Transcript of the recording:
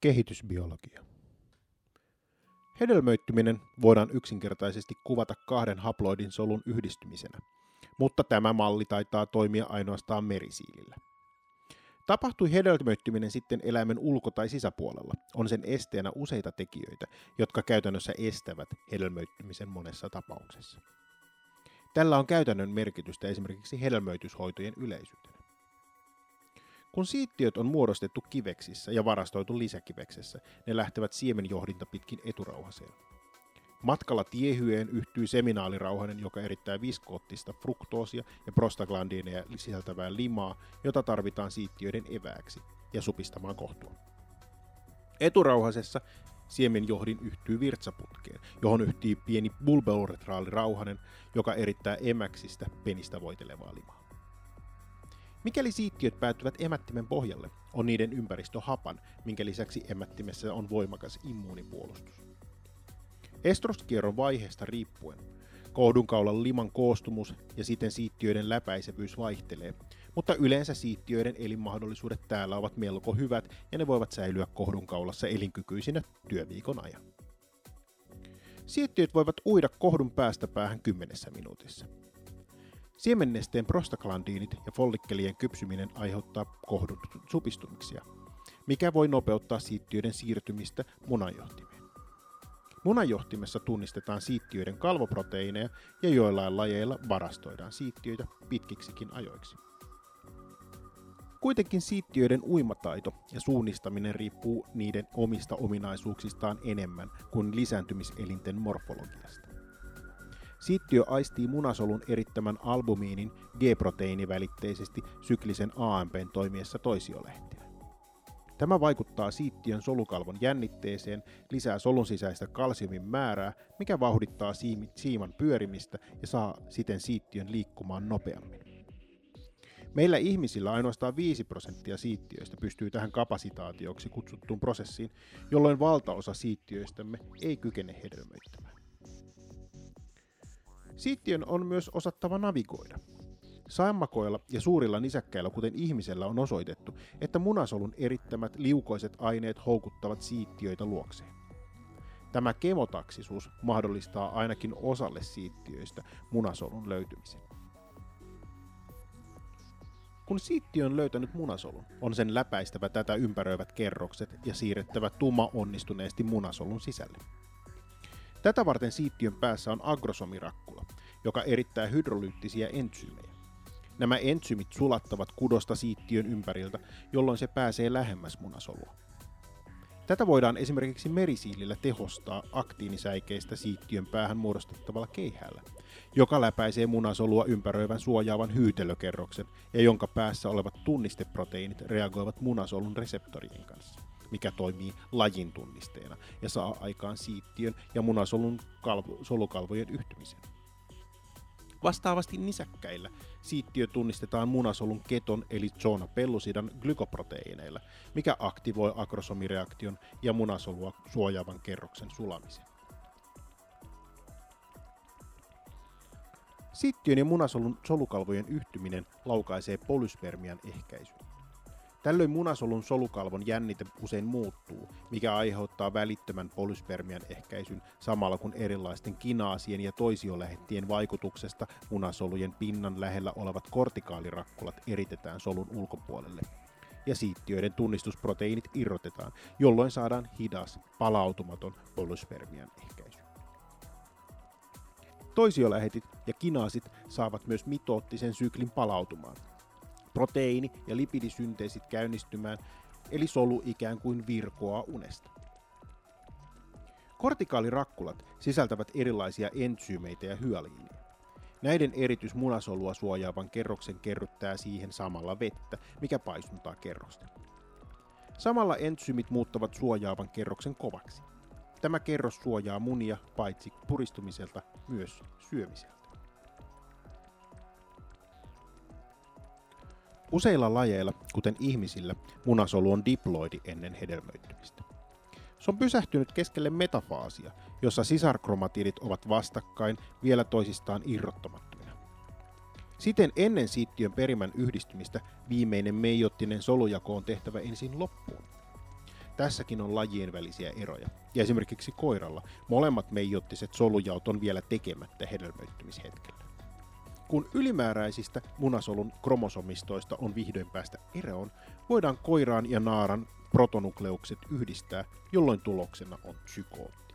Kehitysbiologia. Hedelmöittyminen voidaan yksinkertaisesti kuvata kahden haploidin solun yhdistymisenä, mutta tämä malli taitaa toimia ainoastaan merisiilillä. Tapahtui hedelmöittyminen sitten eläimen ulko- tai sisäpuolella, on sen esteenä useita tekijöitä, jotka käytännössä estävät hedelmöittymisen monessa tapauksessa. Tällä on käytännön merkitystä esimerkiksi hedelmöityshoitojen yleisyytenä. Kun siittiöt on muodostettu kiveksissä ja varastoitu lisäkiveksessä, ne lähtevät siemenjohdinta pitkin eturauhaseen. Matkalla tiehyeen yhtyy seminaalirauhanen, joka erittää viskoottista fruktoosia ja prostaglandiineja sisältävää limaa, jota tarvitaan siittiöiden evääksi ja supistamaan kohtua. Eturauhasessa siemenjohdin yhtyy virtsaputkeen, johon yhtyy pieni bulbeuretraalirauhanen, joka erittää emäksistä penistä voitelevaa limaa. Mikäli siittiöt päätyvät emättimen pohjalle, on niiden ympäristö hapan, minkä lisäksi emättimessä on voimakas immuunipuolustus. Estroskierron vaiheesta riippuen kohdunkaulan liman koostumus ja siten siittiöiden läpäisevyys vaihtelee, mutta yleensä siittiöiden elinmahdollisuudet täällä ovat melko hyvät ja ne voivat säilyä kohdunkaulassa elinkykyisinä työviikon ajan. Siittiöt voivat uida kohdun päästä päähän kymmenessä minuutissa. Siemennesteen prostaglandiinit ja follikkelien kypsyminen aiheuttaa kohdun supistumisia, mikä voi nopeuttaa siittiöiden siirtymistä munanjohtimeen. Munanjohtimessa tunnistetaan siittiöiden kalvoproteiineja ja joillain lajeilla varastoidaan siittiöitä pitkiksikin ajoiksi. Kuitenkin siittiöiden uimataito ja suunnistaminen riippuu niiden omista ominaisuuksistaan enemmän kuin lisääntymiselinten morfologiasta. Siittiö aistii munasolun erittämän albumiinin G-proteiinivälitteisesti syklisen AMPn toimiessa toisiolehtiä. Tämä vaikuttaa siittiön solukalvon jännitteeseen, lisää solun sisäistä kalsiumin määrää, mikä vauhdittaa siiman pyörimistä ja saa siten siittiön liikkumaan nopeammin. Meillä ihmisillä ainoastaan 5 prosenttia siittiöistä pystyy tähän kapasitaatioksi kutsuttuun prosessiin, jolloin valtaosa siittiöistämme ei kykene hedelmöittämään. Siittiön on myös osattava navigoida. Sammakoilla ja suurilla nisäkkäillä, kuten ihmisellä, on osoitettu, että munasolun erittämät liukoiset aineet houkuttavat siittiöitä luokseen. Tämä kemotaksisuus mahdollistaa ainakin osalle siittiöistä munasolun löytymisen. Kun siittiö on löytänyt munasolun, on sen läpäistävä tätä ympäröivät kerrokset ja siirrettävä tuma onnistuneesti munasolun sisälle. Tätä varten siittiön päässä on agrosomirakkula, joka erittää hydrolyyttisiä entsyymejä. Nämä entsymit sulattavat kudosta siittiön ympäriltä, jolloin se pääsee lähemmäs munasolua. Tätä voidaan esimerkiksi merisiilillä tehostaa aktiinisäikeistä siittiön päähän muodostettavalla keihäällä, joka läpäisee munasolua ympäröivän suojaavan hyytelökerroksen ja jonka päässä olevat tunnisteproteiinit reagoivat munasolun reseptorien kanssa mikä toimii lajin tunnisteena ja saa aikaan siittiön ja munasolun kalvo, solukalvojen yhtymisen. Vastaavasti nisäkkäillä siittiö tunnistetaan munasolun keton eli zona pellusidan glykoproteiineilla, mikä aktivoi akrosomireaktion ja munasolua suojaavan kerroksen sulamisen. Siittiön ja munasolun solukalvojen yhtyminen laukaisee polyspermian ehkäisyyn. Tällöin munasolun solukalvon jännite usein muuttuu, mikä aiheuttaa välittömän polyspermian ehkäisyn samalla kun erilaisten kinaasien ja toisiolähettien vaikutuksesta munasolujen pinnan lähellä olevat kortikaalirakkulat eritetään solun ulkopuolelle ja siittiöiden tunnistusproteiinit irrotetaan, jolloin saadaan hidas, palautumaton polyspermian ehkäisy. Toisiolähetit ja kinaasit saavat myös mitoottisen syklin palautumaan, proteiini- ja lipidisynteesit käynnistymään, eli solu ikään kuin virkoaa unesta. Kortikaalirakkulat sisältävät erilaisia entsyymeitä ja hyaliinia. Näiden eritys munasolua suojaavan kerroksen kerryttää siihen samalla vettä, mikä paisuntaa kerrosta. Samalla entsyymit muuttavat suojaavan kerroksen kovaksi. Tämä kerros suojaa munia paitsi puristumiselta myös syömiseltä. Useilla lajeilla, kuten ihmisillä, munasolu on diploidi ennen hedelmöittymistä. Se on pysähtynyt keskelle metafaasia, jossa sisarkromatiidit ovat vastakkain vielä toisistaan irrottamattomina. Siten ennen siittiön perimän yhdistymistä viimeinen meijottinen solujako on tehtävä ensin loppuun. tässäkin on lajien välisiä eroja. Ja esimerkiksi koiralla molemmat meijottiset solujaot on vielä tekemättä hedelmöittymishetkellä. Kun ylimääräisistä munasolun kromosomistoista on vihdoin päästä eroon, voidaan koiraan ja naaran protonukleukset yhdistää, jolloin tuloksena on psykootti.